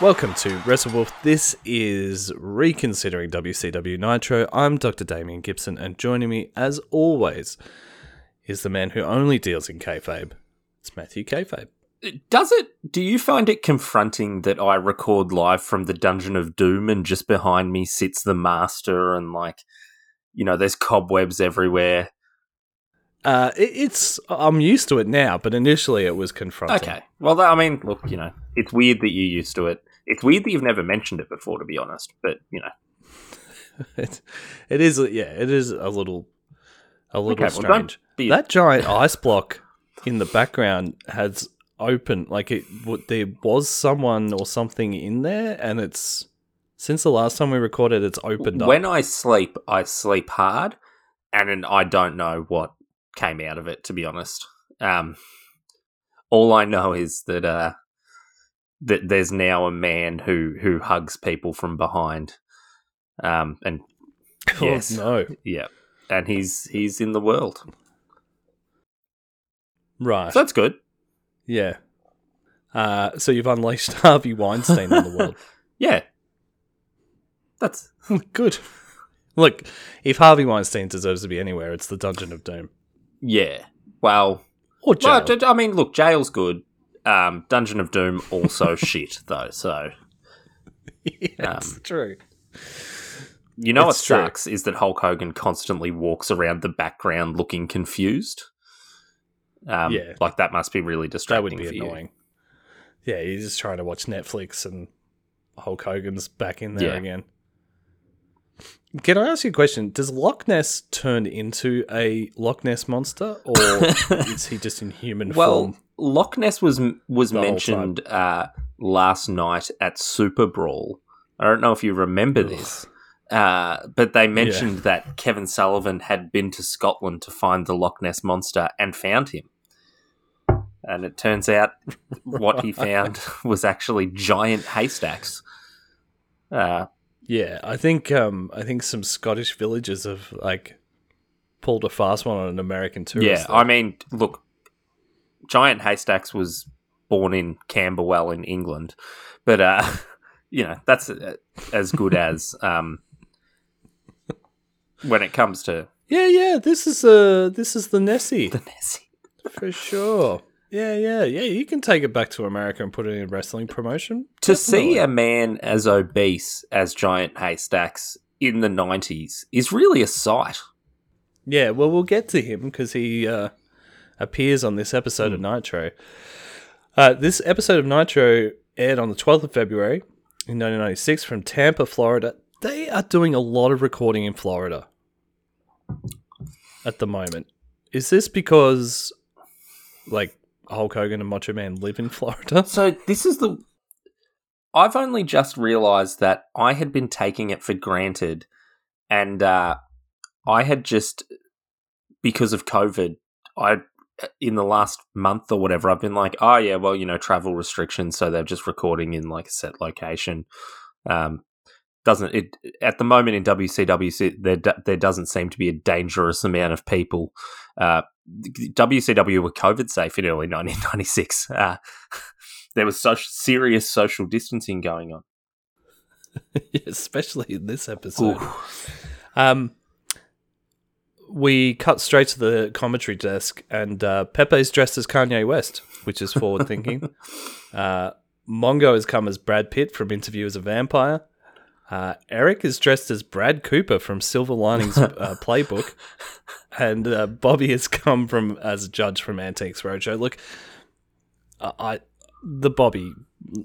Welcome to WrestleWolf. This is Reconsidering WCW Nitro. I'm Dr. Damian Gibson, and joining me, as always, is the man who only deals in kayfabe. It's Matthew Kayfabe. Does it? Do you find it confronting that I record live from the Dungeon of Doom and just behind me sits the Master and like, you know, there's cobwebs everywhere? Uh, it, it's I'm used to it now, but initially it was confronting. Okay. Well, I mean, look, you know, it's weird that you're used to it. It's weird that you've never mentioned it before, to be honest. But you know, it, it is. Yeah, it is a little, a little Okay, well, strange. be- that giant ice block in the background has open. Like it, there was someone or something in there, and it's since the last time we recorded, it's opened up. when I sleep, I sleep hard, and I don't know what came out of it. To be honest, um, all I know is that uh, that there's now a man who who hugs people from behind, um, and oh, yes. no, yeah, and he's he's in the world, right? so that's good. yeah. Uh, so you've unleashed Harvey Weinstein in the world. Yeah, that's Good. Look, if Harvey Weinstein deserves to be anywhere, it's the Dungeon of Doom yeah. Well, or jail. well, I mean, look, jail's good. Um, Dungeon of Doom also shit though. So It's Um, true. You know It's what true. sucks is that Hulk Hogan constantly walks around the background looking confused. Um, Yeah. like that must be really That distracting. would be for you. annoying. Yeah, you're just trying to watch Netflix and Hulk Hogan's back in there Yeah. again. Can I ask you a question? Does Loch Ness turn into a Loch Ness monster, or is he just in human Well, form? Loch Ness was was The mentioned uh, last night at Super Brawl. I don't know if you remember this, uh, but they mentioned that Kevin Sullivan had been to Scotland to find the Loch Ness monster and found him. And it turns out what he found was actually giant haystacks. Uh, Yeah, I think um, I think some Scottish villagers have like pulled a fast one on an American tourist. yeah, there. I mean, look, giant haystacks was born in Camberwell in England, but uh, you know that's uh, as good as um, when it comes to yeah, yeah. This is uh, this is the Nessie the Nessie. for sure. Yeah, yeah, yeah. You can take it back to America and put it in wrestling promotion. To see a man as obese as giant haystacks in the nineties is really a sight. Yeah, well, we'll get to him because he uh, appears on this episode of Nitro. Uh, this episode of Nitro aired on the 12th of February in 1996 from Tampa, Florida. They are doing a lot of recording in Florida at the moment. Is this because, like, Hulk Hogan and Macho Man live in Florida? So this is the. I've only just realised that I had been taking it for granted, and uh, I had just because of COVID, I in the last month or whatever, I've been like, oh yeah, well you know travel restrictions, so they're just recording in like a set location. Um, doesn't it at the moment in WCW there there doesn't seem to be a dangerous amount of people. Uh, WCW were COVID safe in early 1996. Uh, there was such serious social distancing going on. Especially in this episode. Um, we cut straight to the commentary desk, and uh, Pepe's dressed as Kanye West, which is forward thinking. uh, Mongo has come as Brad Pitt from Interview as a Vampire. Uh, Eric is dressed as Brad Cooper from Silver Linings uh, Playbook, and uh, Bobby has come from as a judge from Antiques Roadshow. Look, I, I the Bobby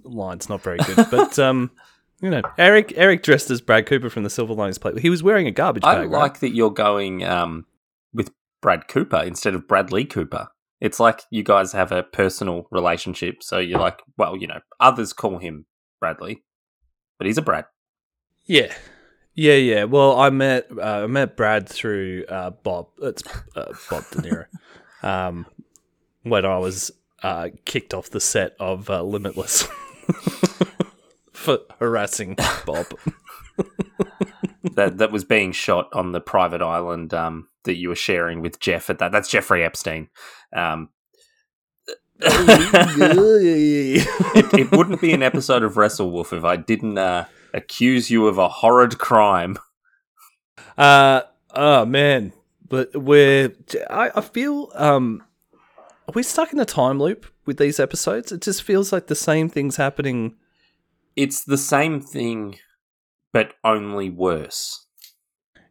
line's not very good, but um, you know, Eric Eric dressed as Brad Cooper from the Silver Linings Playbook. He was wearing a garbage I bag. I like right? that you're going um, with Brad Cooper instead of Bradley Cooper. It's like you guys have a personal relationship, so you're like, well, you know, others call him Bradley, but he's a Brad. Yeah, yeah, yeah. Well, I met uh, I met Brad through uh, Bob. It's uh, Bob De Niro. um, when I was uh, kicked off the set of uh, Limitless for harassing Bob. that that was being shot on the private island um, that you were sharing with Jeff at that. That's Jeffrey Epstein. Um, it, it wouldn't be an episode of Wrestle Wolf if I didn't uh, accuse you of a horrid crime. Uh oh man, but we're I, I feel um are we stuck in a time loop with these episodes? It just feels like the same things happening. It's the same thing, but only worse.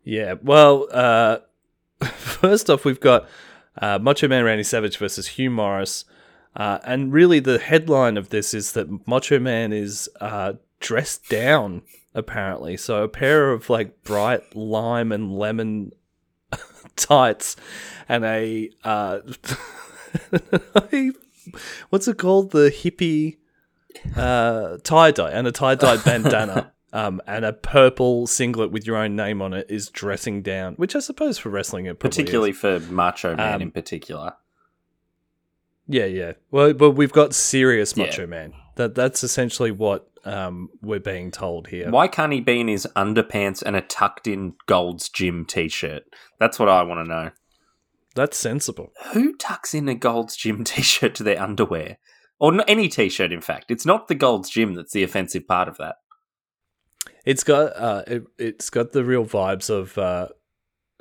Yeah. Well, uh first off, we've got uh, Macho Man Randy Savage versus Hugh Morris. Uh, and really, the headline of this is that Macho Man is uh, dressed down, apparently. So, a pair of like bright lime and lemon tights and a. Uh, what's it called? The hippie uh, tie dye and a tie dye bandana. Um, and a purple singlet with your own name on it is dressing down, which I suppose for wrestling it probably Particularly is. for Macho Man Um, in particular. Yeah, yeah. Well, but we've got serious Yeah. Macho Man. That that's essentially what um, we're being told here. Why can't he be in his underpants and a tucked in Gold's Gym t shirt? That's what I want to know. That's sensible. Who tucks in a Gold's Gym t shirt to their underwear? Or any t shirt, in fact. It's not the Gold's Gym that's the offensive part of that. It's got uh, it, it's got the real vibes of uh,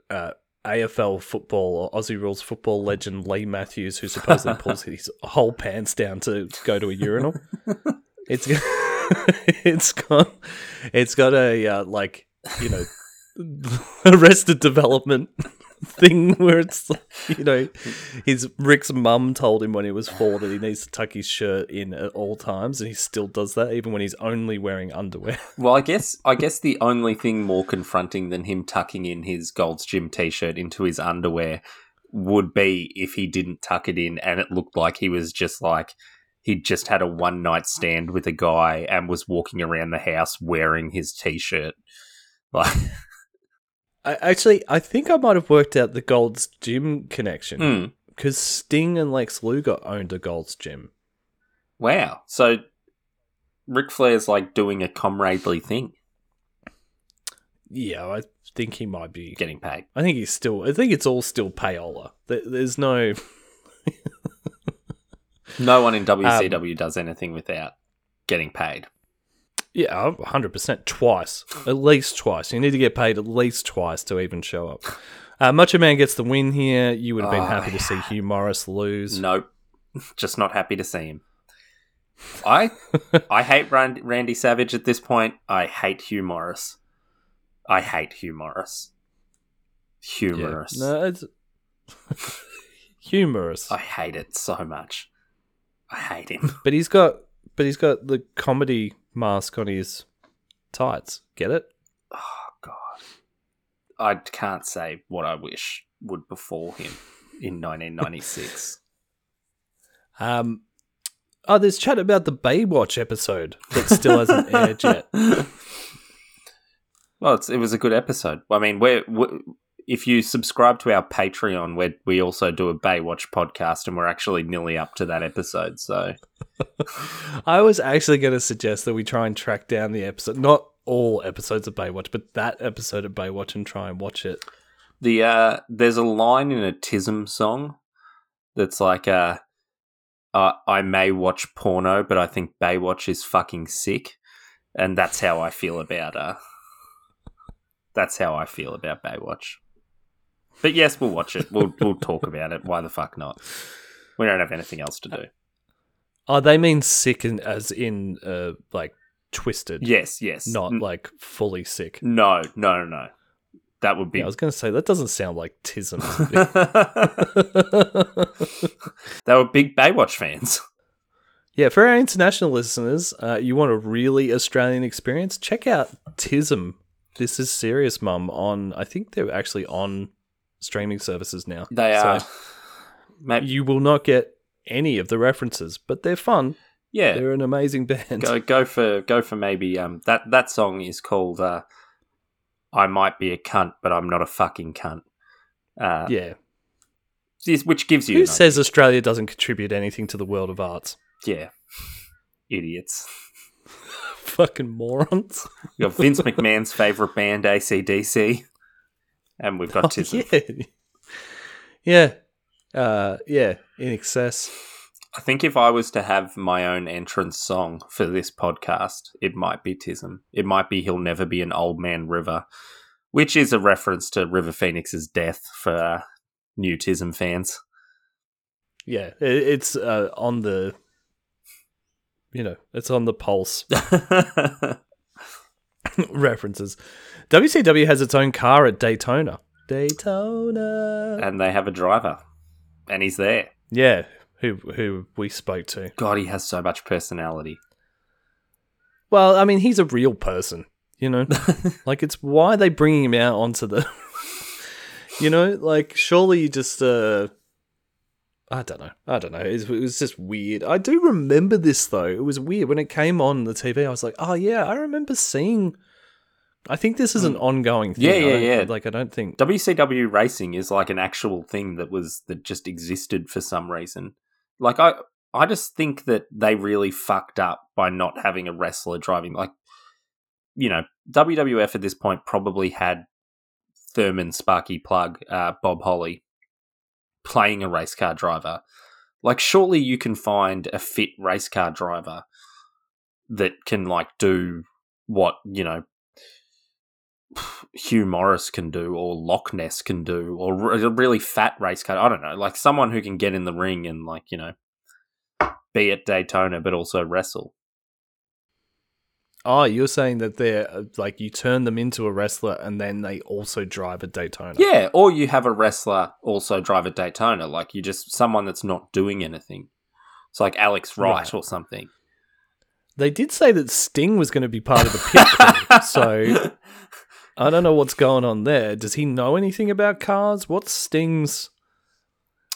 uh, AFL football or Aussie rules football legend Leigh Matthews, who supposedly pulls his whole pants down to go to a urinal. It's got, it's got it's got a uh, like you know arrested development thing where it's like, you know his Ric's mum told him when he was four that he needs to tuck his shirt in at all times, and he still does that even when he's only wearing underwear. Well, I guess I guess the only thing more confronting than him tucking in his Gold's Gym t-shirt into his underwear would be if he didn't tuck it in and it looked like he was just like he'd just had a one night stand with a guy and was walking around the house wearing his t-shirt. Like, I, actually, I think I might have worked out the Gold's Gym connection hmm, because Sting and Lex Luger owned a Gold's Gym. wow. So Ric Flair's like doing a comradely thing, Yeah, I think he might be. getting paid. I think he's still. I think it's all still payola. There's no. No one Um, in WCW does anything without getting paid. Yeah, hundred percent. Twice, at least twice. You need to get paid at least twice to even show up. Uh, Macho Man gets the win here. You would have been Oh, happy to see Hugh Morris lose. Nope. Just not happy to see him. I I hate Rand- Randy Savage at this point. I hate Hugh Morris. I hate Hugh Morris. Yeah. Humorous. No, it's humorous. I hate it so much. I hate him. But he's got, but he's got the comedy mask on his tights. Get it? Oh God. I can't say what I wish would befall him in 1996. Um. Oh, there's chat about the Baywatch episode that still hasn't aired yet. Well, it's, it was a good episode. I mean, we're, we if you subscribe to our Patreon, where we also do a Baywatch podcast, and we're actually nearly up to that episode. So I was actually going to suggest that we try and track down the episode, not all episodes of Baywatch, but that episode of Baywatch, and try and watch it. the uh, there's a line in a Tism song that's like, uh, uh, "I may watch porno, but I think Baywatch is fucking sick," and that's how I feel about uh, that's how I feel about Baywatch. But yes, we'll watch it. We'll we'll talk about it. Why the fuck not? We don't have anything else to do. Oh, they mean sick in, as in uh, like twisted, Yes, yes. not N- like fully sick. no, no, no, no. That would be. Yeah, I was going to say that doesn't sound like tism. they were big Baywatch fans. yeah, for our international listeners, uh, you want a really Australian experience? Check out Tism. This is serious, mum. On I think they're actually on streaming services now. They So are. Maybe, you will not get any of the references, but they're fun. yeah. They're an amazing band. Go go for go for maybe um that that song is called uh I might be a cunt, but I'm not a fucking cunt. Uh, yeah. this- which gives you Who says Australia doesn't contribute anything to the world of arts? Yeah, idiots. Fucking morons. you got Vince McMahon's favorite band, ACDC, and we've got Tism. Oh, yeah. Yeah. Uh, yeah. INXS. I think if I was to have my own entrance song for this podcast, it might be Tism. It might be He'll Never Be an Old Man River, which is a reference to River Phoenix's death for uh, new Tism fans. Yeah, it's uh, on the, you know, it's on the pulse references. WCW has its own car at Daytona. Daytona. and they have a driver, and he's there. Yeah, who who we spoke to. God, he has so much personality. Well, I mean, he's a real person, you know. like it's why are they bringing him out onto the You know, like surely you just uh I don't know. I don't know. It was, just weird. I do remember this though. It was weird when it came on the TV. I was like, "Oh yeah, I remember seeing I think this is an ongoing thing. Yeah, yeah, yeah. Like I don't think WCW racing is like an actual thing that was that just existed for some reason. Like I I just think that they really fucked up by not having a wrestler driving like you know, WWF at this point probably had Thurman Sparky Plugg, uh, Bob Holly playing a race car driver. Like surely you can find a fit race car driver that can like do what, you know, Hugh Morris can do, or Loch Ness can do, or a really fat race car. I don't know, like someone who can get in the ring and like you know, be at Daytona but also wrestle. Oh, you're saying that they're uh, like you turn them into a wrestler and then they also drive a Daytona. Yeah, or you have a wrestler also drive a Daytona, like you're just someone that's not doing anything. It's like Alex Wright Right. or something. They did say that Sting was going to be part of the pit crew, so I don't know what's going on there. Does he know anything about cars? What's Sting's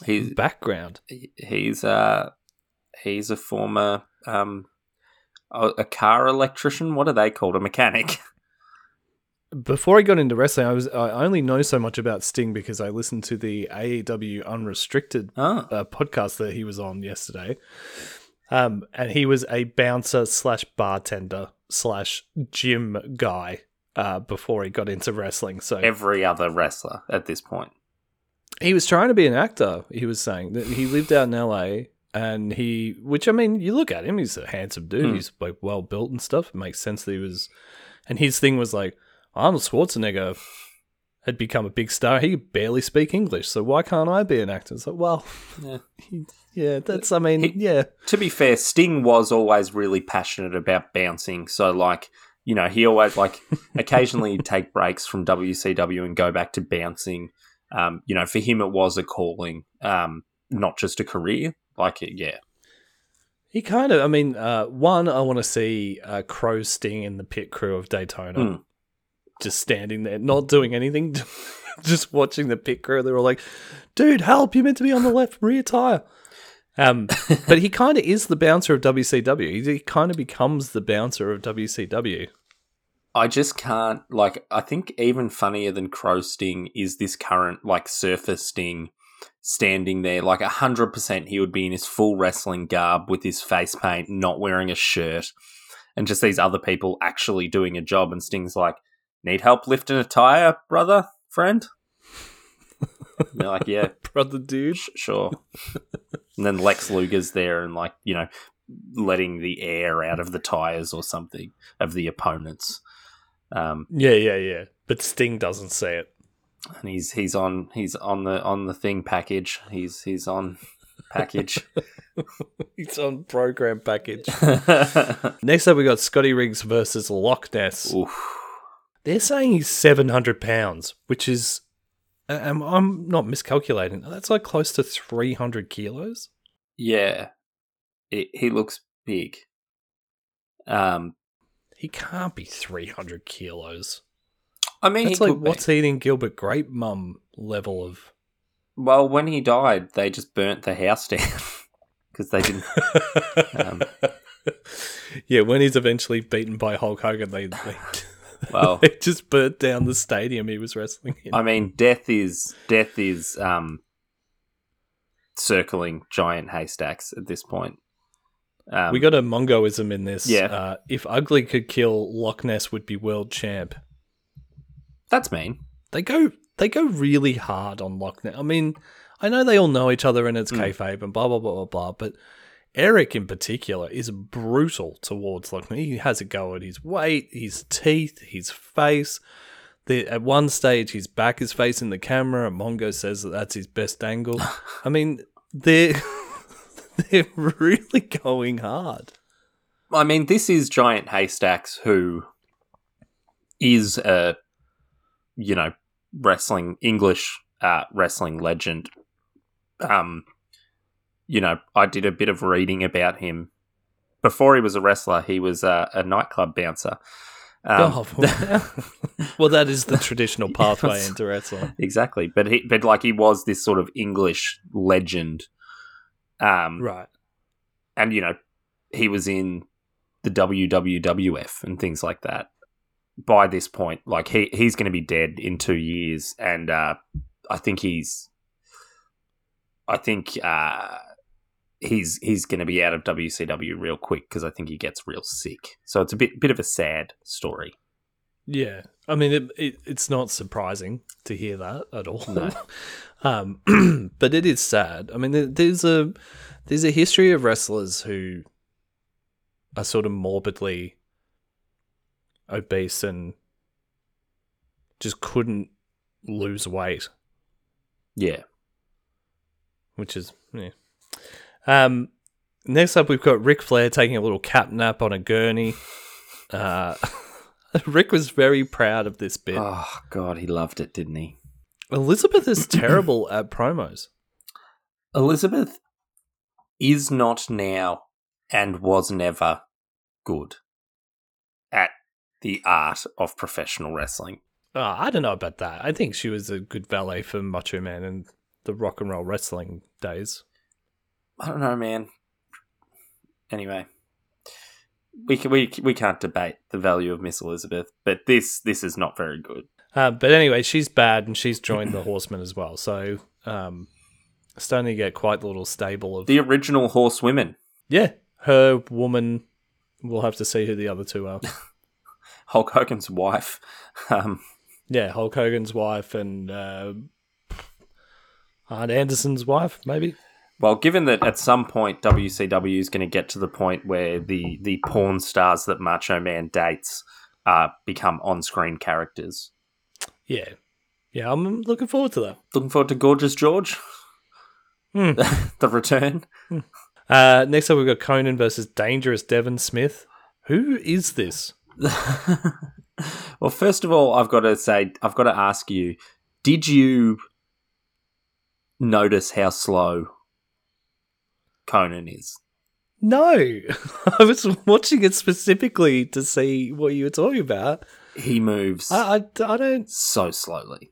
he's background? he's uh he's a former um a, a car electrician. What are they called? A mechanic. Before I got into wrestling, I was I only know so much about Sting because I listened to the AEW Unrestricted Oh, uh, podcast that he was on yesterday. Um, and he was a bouncer slash bartender slash gym guy uh, before he got into wrestling. So every other wrestler at this point. he was trying to be an actor. He was saying that he lived out in LA, and he, which I mean, you look at him, he's a handsome dude. Hmm. He's like well built and stuff. It makes sense that he was. And his thing was like Arnold Schwarzenegger had become a big star. He could barely speak English, so why can't I be an actor? It's like, well, Yeah. he- yeah, that's. I mean, He- yeah. to be fair, Sting was always really passionate about bouncing. So, like, you know, he always, like, occasionally take breaks from WCW and go back to bouncing. Um, you know, for him, it was a calling, um, not just a career. Like, it, yeah. He kind of, I mean, uh, one, I want to see uh, Crow Sting in the pit crew of Daytona, Mm. just standing there, not doing anything, just watching the pit crew. They're all like, "Dude, help! You're meant to be on the left rear tire." Um, but he kind of is the bouncer of WCW. He, he kind of becomes the bouncer of WCW. I just can't, like, I think even funnier than Crow Sting is this current, like, Surfer Sting standing there. Like, 100% he would be in his full wrestling garb with his face paint, not wearing a shirt, and just these other people actually doing a job. And Sting's like, Need help lifting a tire, brother, friend? And they're like, Yeah, Brother, dude. sh- sure. and then Lex Luger's there and, like, you know, letting the air out of the tires or something of the opponents. Um, Yeah, yeah, yeah. But Sting doesn't say it. And he's he's on he's on the on the thing package. He's he's on package. It's on program package. Next up, we got Scotty Riggs versus Loch Ness. Oof. They're saying he's 700 pounds, which is, um, I'm not miscalculating. That's like close to 300 kilos. Yeah, it, he looks big. Um, He can't be 300 kilos. I mean, he like what's eating Gilbert Grape Mum level of. Well, when he died, they just burnt the house down because they didn't. Um, yeah, when he's eventually beaten by Hulk Hogan, they, they, Well, they just burnt down the stadium he was wrestling in. I mean, death is death is um, circling giant haystacks at this point. Um, we got a Mongoism in this. Yeah. Uh, if Ugly could kill, Loch Ness would be world champ. That's mean. they go they go really hard on Loch Ness. I mean, I know they all know each other and it's Mm. kayfabe and blah blah blah blah blah, but Eric in particular is brutal towards like he has a go at his weight, his teeth, his face. The, at one stage, his back is facing the camera, and Mongo says that that's his best angle. I mean, they're they're really going hard. I mean, this is Giant Haystacks, who is a you know wrestling English uh, wrestling legend. Um, you know, I did a bit of reading about him before he was a wrestler. He was a, a nightclub bouncer. Um, oh, well, that is the traditional pathway into wrestling. exactly, but he, but like he was this sort of English legend, um, Right. and you know, he was in the WWWF and things like that. By this point, like he he's going to be dead in two years, and uh, I think he's, I think uh, he's he's going to be out of WCW real quick because I think he gets real sick. So it's a bit bit of a sad story. Yeah. I mean, it, it, it's not surprising to hear that at all. No. um, but it is sad. I mean, there's a there's a history of wrestlers who are sort of morbidly obese and just couldn't lose weight, Yeah, which is yeah. Um, next up, we've got Ric Flair taking a little cat nap on a gurney. Uh, Ric was very proud of this bit. Oh God, he loved it, didn't he? Elizabeth is terrible at promos. Elizabeth is not now and was never good the art of professional wrestling. Oh, I don't know about that. I think she was a good valet for Macho Man in the rock and roll wrestling days. I don't know, man. Anyway, we can, we we can't debate the value of Miss Elizabeth, but this this is not very good. Uh, but anyway, she's bad and she's joined the Horsemen as well. So um, starting to get quite the little stable of The original horsewomen, yeah, her woman. We'll have to see who the other two are. Hulk Hogan's wife. Um, yeah, Hulk Hogan's wife and uh, Arn Anderson's wife, maybe. well, given that at some point WCW is going to get to the point where the the porn stars that Macho Man dates uh, become on screen characters. Yeah, yeah, I'm looking forward to that. Looking forward to Gorgeous George, Hmm. the return. Uh, next up, we've got Konnan versus Dangerous Devon Smith. Who is this? well, first of all, I've got to say, I've got to ask you: Did you notice how slow Konnan is? No, I was watching it specifically to see what you were talking about. He moves I, I, I don't, so slowly.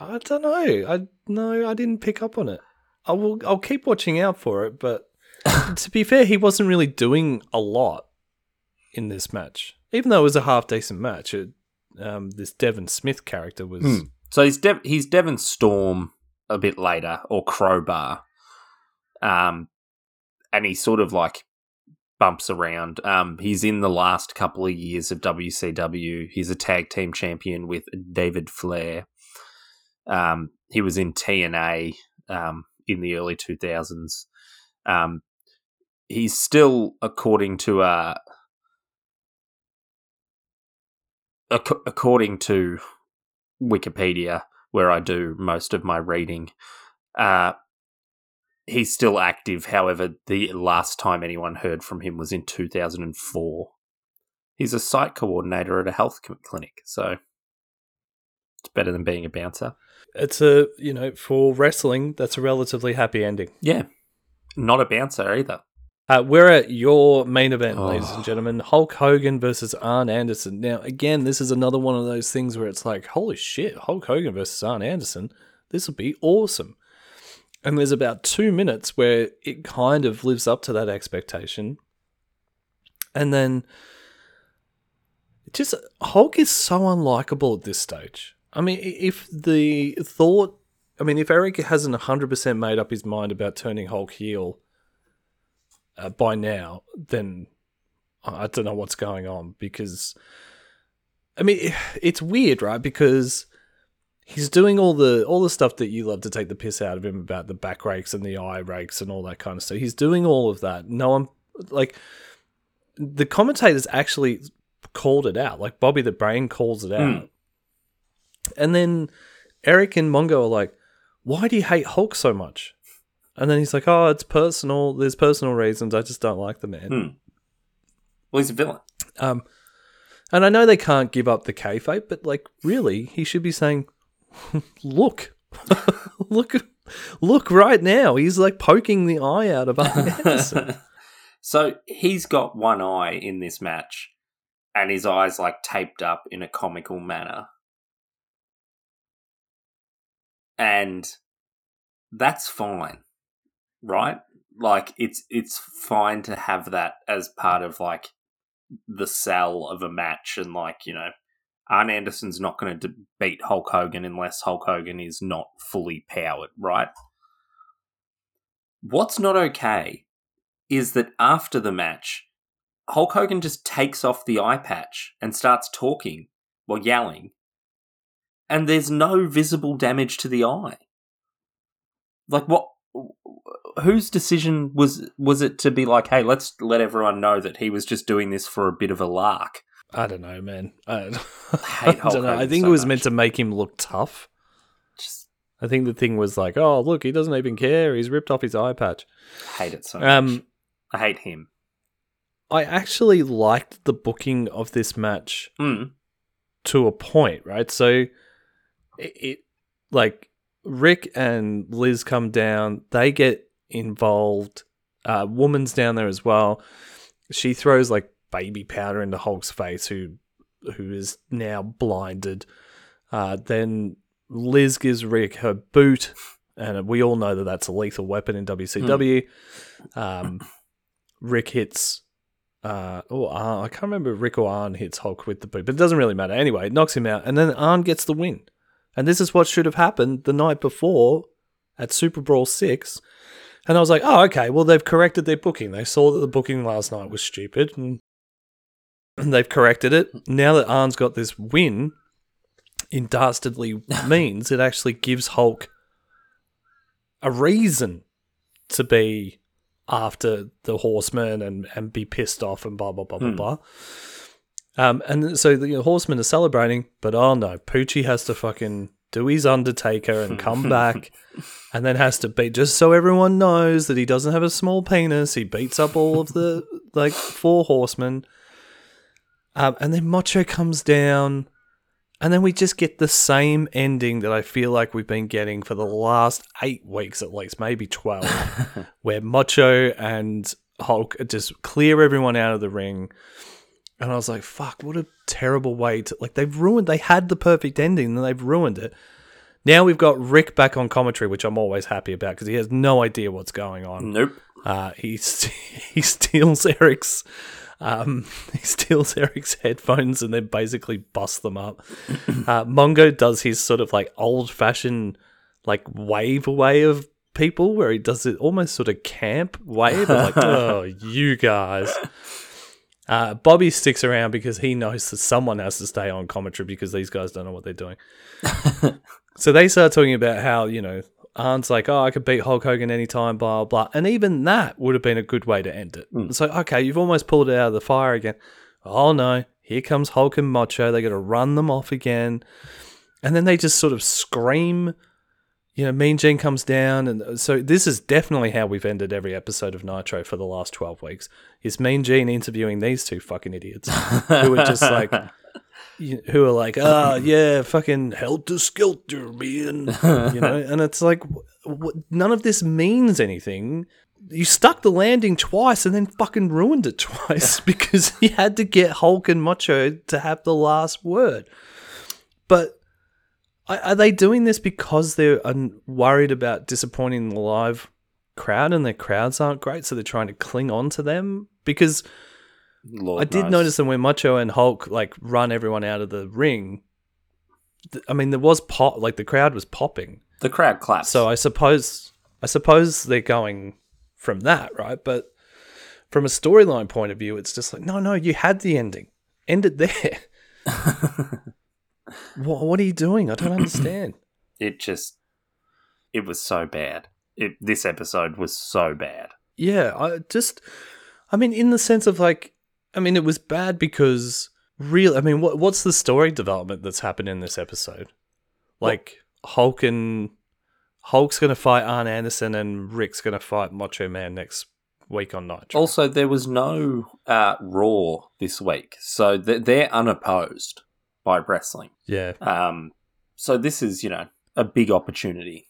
I don't know. I no, I didn't pick up on it. I will, I'll keep watching out for it. But to be fair, he wasn't really doing a lot in this match, even though it was a half decent match. It, um, this Devon Smith character was Hmm. So he's Dev- he's Devon Storm a bit later, or Crowbar, um, and he sort of like bumps around. Um, he's in the last couple of years of WCW. He's a tag team champion with David Flair. Um, he was in TNA um, in the early two thousands. Um, he's still, according to uh, ac- according to Wikipedia, where I do most of my reading, uh, he's still active. However, the last time anyone heard from him was in 2004. He's a site coordinator at a health clinic, so it's better than being a bouncer. it's a you know for wrestling that's a relatively happy ending. Yeah, not a bouncer either. Uh, we're at your main event, ladies Oh. and gentlemen. Hulk Hogan versus Arn Anderson. Now, again, this is another one of those things where it's like, holy shit, Hulk Hogan versus Arn Anderson. This will be awesome. And there's about two minutes where it kind of lives up to that expectation. And then it just Hulk is so unlikable at this stage. I mean, if the thought, I mean, if Eric hasn't 100% made up his mind about turning Hulk heel, uh, by now, then I don't know what's going on because I mean it's weird, right? Because he's doing all the all the stuff that you love to take the piss out of him about the back rakes and the eye rakes and all that kind of stuff. He's doing all of that. No one like the commentators actually called it out. Like Bobby the Brain calls it out. And then Eric and Mongo are like, "Why do you hate Hulk so much?" And then he's like, "Oh, it's personal. There's personal reasons. I just don't like the man." Hmm. Well, he's a villain. Um, and I know they can't give up the kayfabe, but like, really, he should be saying, "Look, look, look right now." He's like poking the eye out of Anderson. so he's got one eye in this match, and his eye's like taped up in a comical manner. And that's fine, right? Like it's it's fine to have that as part of like the sell of a match, and like you know, Arn Anderson's not going to beat Hulk Hogan unless Hulk Hogan is not fully powered, right? What's not okay is that after the match, Hulk Hogan just takes off the eye patch and starts talking while yelling, and there's no visible damage to the eye. Like what? Whose decision was was it to be like, hey, let's let everyone know that he was just doing this for a bit of a lark? I don't know, man. I, hate I don't know. I think so it was much. meant to make him look tough. Just I think the thing was like, oh, look, he doesn't even care. He's ripped off his eye patch. I hate it so much. Um, I hate him. I actually liked the booking of this match Mm. to a point, right? So it, it like Ric and Liz come down, they get involved. Uh, woman's down there as well. She throws like baby powder into Hulk's face, who who is now blinded. Uh, then Liz gives Ric her boot, and we all know that that's a lethal weapon in WCW. Um, Ric hits. Uh, oh, uh, I can't remember if Ric or Arn hits Hulk with the boot, but it doesn't really matter. Anyway, it knocks him out, and then Arn gets the win. And this is what should have happened the night before at Super Brawl 6. And I was like, oh, okay, well, they've corrected their booking. They saw that the booking last night was stupid, and, and they've corrected it. Now that Arn's got this win, in dastardly means, it actually gives Hulk a reason to be after the horseman and, and be pissed off and blah blah blah blah Hmm. blah. Um, and so the horsemen are celebrating, but oh no, Poochie has to fucking do his Undertaker and come back, and then has to beat just so everyone knows that he doesn't have a small penis. He beats up all of the like four horsemen, um, and then Macho comes down, and then we just get the same ending that I feel like we've been getting for the last eight weeks at least, maybe twelve where Macho and Hulk just clear everyone out of the ring. And I was like, fuck, what a terrible way to. Like, they've ruined. They had the perfect ending and they've ruined it. Now we've got Ric back on commentary, which I'm always happy about because he has no idea what's going on. Nope. Uh, he, st- he steals Eric's. Um, he steals Eric's headphones and then basically busts them up. Uh, Mongo does his sort of like old fashioned like wave away of people where he does it almost sort of camp wave like, oh, you guys. Uh, Bobby sticks around because he knows that someone has to stay on commentary because these guys don't know what they're doing. so they start talking about how, you know, Arn's like, oh, I could beat Hulk Hogan anytime, blah, blah. And even that would have been a good way to end it. So, okay, you've almost pulled it out of the fire again. Oh, no. Here comes Hulk and Macho. They got to run them off again. And then they just sort of scream. You know, Mean Gene comes down. And so this is definitely how we've ended every episode of Nitro for the last 12 weeks. Is Mean Gene interviewing these two fucking idiots who are just like, you- who are like, ah, yeah, fucking helter skelter, man. You know, and it's like, none of this means anything. You stuck the landing twice and then fucking ruined it twice because you had to get Hulk and Macho to have the last word. But are are they doing this because they're worried about disappointing the live crowd and their crowds aren't great, so they're trying to cling on to them? Because Lord I did knows. notice that when Macho and Hulk like run everyone out of the ring, th- I mean there was pop, like the crowd was popping. the crowd claps. So I suppose I suppose they're going from that, right? But from a storyline point of view, it's just like no, no, you had the ending, end it there. What, what are you doing? I don't understand. It just, it was so bad. It, this episode was so bad. Yeah, I just, I mean, in the sense of like, I mean, it was bad because real. I mean, what what's the story development that's happened in this episode? Like Hulk and Hulk's gonna fight Arn Anderson, and Ric's gonna fight Macho Man next week on Nitro. Also, there was no uh, Raw this week, so th- they're unopposed by wrestling. yeah, Um, so this is, you know, a big opportunity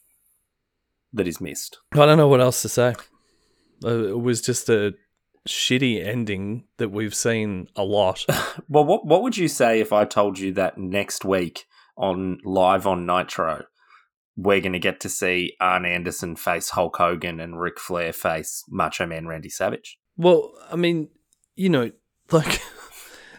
that is missed. I don't know what else to say. Uh, it was just a shitty ending that we've seen a lot. Well, what what would you say if I told you that next week on live on Nitro, we're going to get to see Arn Anderson face Hulk Hogan and Ric Flair face Macho Man Randy Savage? Well, I mean, you know, like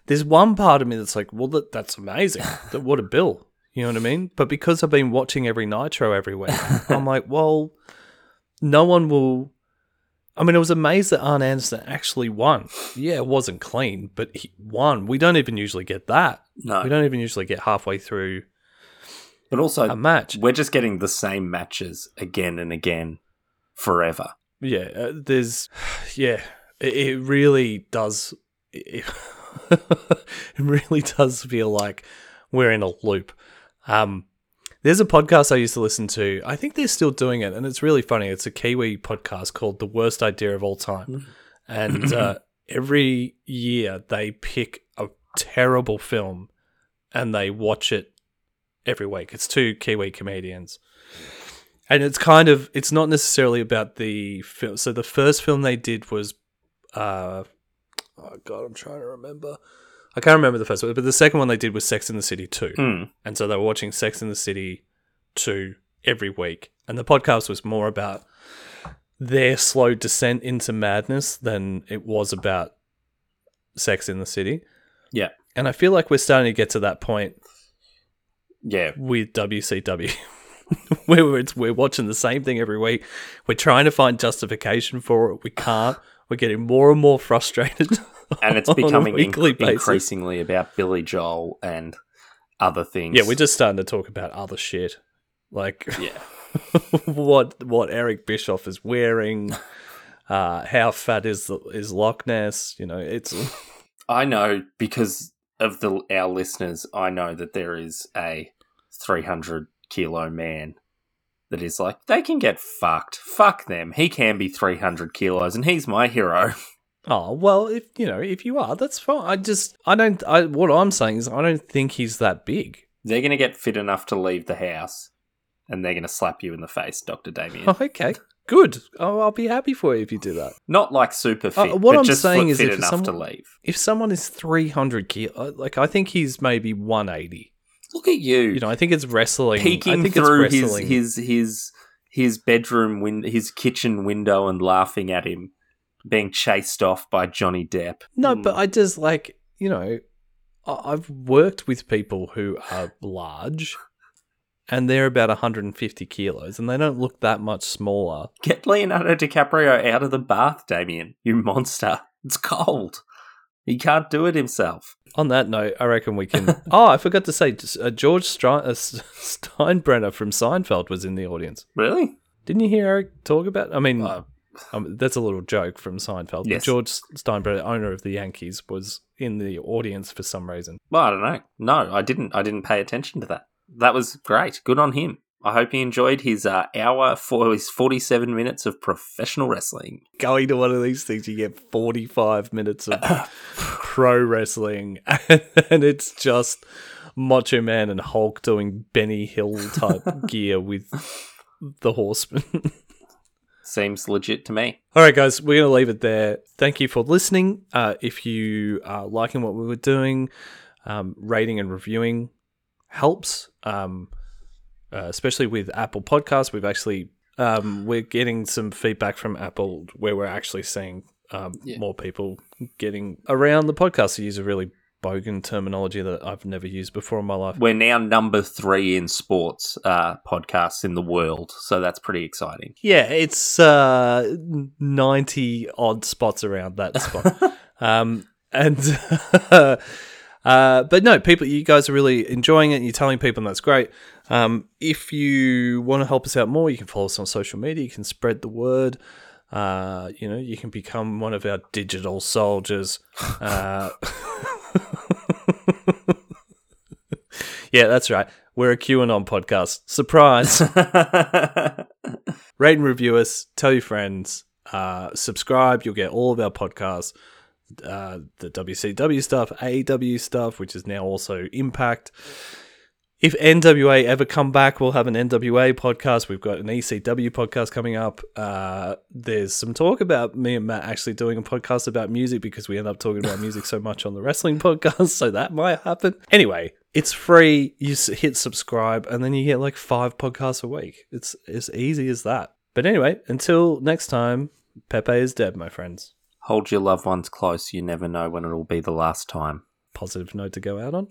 there's one part of me that's like, well, that, that's amazing. That what a bill. You know what I mean? But because I've been watching every Nitro every week, I'm like, well, no one will. I mean, I was amazed that Arn Anderson actually won. Yeah, it wasn't clean, but he won. We don't even usually get that. No, We don't even usually get halfway through but also a match. we're just getting the same matches again and again forever. Yeah, uh, there's, yeah, it, it really does. It, it really does feel like we're in a loop. Um, there's a podcast I used to listen to. I think they're still doing it, and it's really funny. It's a Kiwi podcast called "The Worst Idea of All Time," and uh, every year they pick a terrible film and they watch it every week. It's two Kiwi comedians. And it's kind of it's not necessarily about the film. So the first film they did was uh oh god, I'm trying to remember. I can't remember the first one, but the second one they did was Sex in the City 2. Mm. And so they were watching Sex in the City 2 every week. And the podcast was more about their slow descent into madness than it was about Sex in the City. Yeah. And I feel like we're starting to get to that point Yeah, with WCW. where we're, it's, we're watching the same thing every week. We're trying to find justification for it. We can't. We're getting more and more frustrated. and it's becoming inc- increasingly about Billy Joel and other things. Yeah, we're just starting to talk about other shit. Like yeah. what what Eric Bischoff is wearing, uh, how fat is the, is Loch Ness? You know, it's I know because of the our listeners. I know that there is a three hundred kilo man that is like they can get fucked. Fuck them. He can be three hundred kilos, and he's my hero. oh well. If you know, if you are, that's fine. I just I don't. I what I'm saying is I don't think he's that big. They're going to get fit enough to leave the house, and they're going to slap you in the face, Doctor Damian. Oh, okay, good. Oh, I'll be happy for you if you do that. Not like super fit, Uh, what I'm saying is fit if enough to someone- leave. If someone is 300 kilo, like I think he's maybe 180. Look at you, You know, I think it's wrestling. I peeking think through it's his wrestling. his his his bedroom win- his kitchen window and laughing at him being chased off by Johnny Depp. No, Hmm. but I just like you know, I- I've worked with people who are large, and they're about 150 kilos, and they don't look that much smaller. get Leonardo DiCaprio out of the bath, Damian. You monster. It's cold. He can't do it himself. On that note, I reckon we can. oh, I forgot to say, uh, George uh, Steinbrenner from Seinfeld was in the audience. Really? Didn't you hear Eric talk about? I mean, Uh, um, that's a little joke from Seinfeld. Yes. George Steinbrenner, owner of the Yankees, was in the audience for some reason. well, I don't know. No, I didn't. I didn't pay attention to that. That was great. Good on him. I hope he enjoyed his uh, hour for his forty-seven minutes of professional wrestling. Going to one of these things, you get 45 minutes of pro wrestling, and it's just Macho Man and Hulk doing Benny Hill type gear with the horseman. Seems legit to me. All right, guys, we're going to leave it there. Thank you for listening. Uh, if you are liking what we were doing, um, rating and reviewing helps, um, uh, especially with Apple Podcasts. We've actually um, we're getting some feedback from Apple where we're actually seeing um, Yeah. more people getting around the podcast. To use a really bogan terminology that I've never used before in my life. We're now number three in sports uh, podcasts in the world, so that's pretty exciting. Yeah, it's uh, 90 odd spots around that spot. um, and Uh, but no, people, you guys are really enjoying it. And you're telling people, and that's great. Um, if you want to help us out more, you can follow us on social media. You can spread the word. Uh, you know, you can become one of our digital soldiers. Uh, yeah, that's right. We're a QAnon podcast. Surprise. Rate and review us. Tell your friends. Uh, subscribe. You'll get all of our podcasts. Uh, the WCW stuff, AEW stuff, which is now also Impact. If NWA ever come back, we'll have an NWA podcast. We've got an ECW podcast coming up. Uh, there's some talk about me and Matt actually doing a podcast about music because we end up talking about music so much on the wrestling podcast. So that might happen. Anyway, it's free. You hit subscribe, and then you get like five podcasts a week. It's as easy as that. But anyway, until next time, Pepe is dead, my friends. Hold your loved ones close. You never know when it'll be the last time. Positive note to go out on.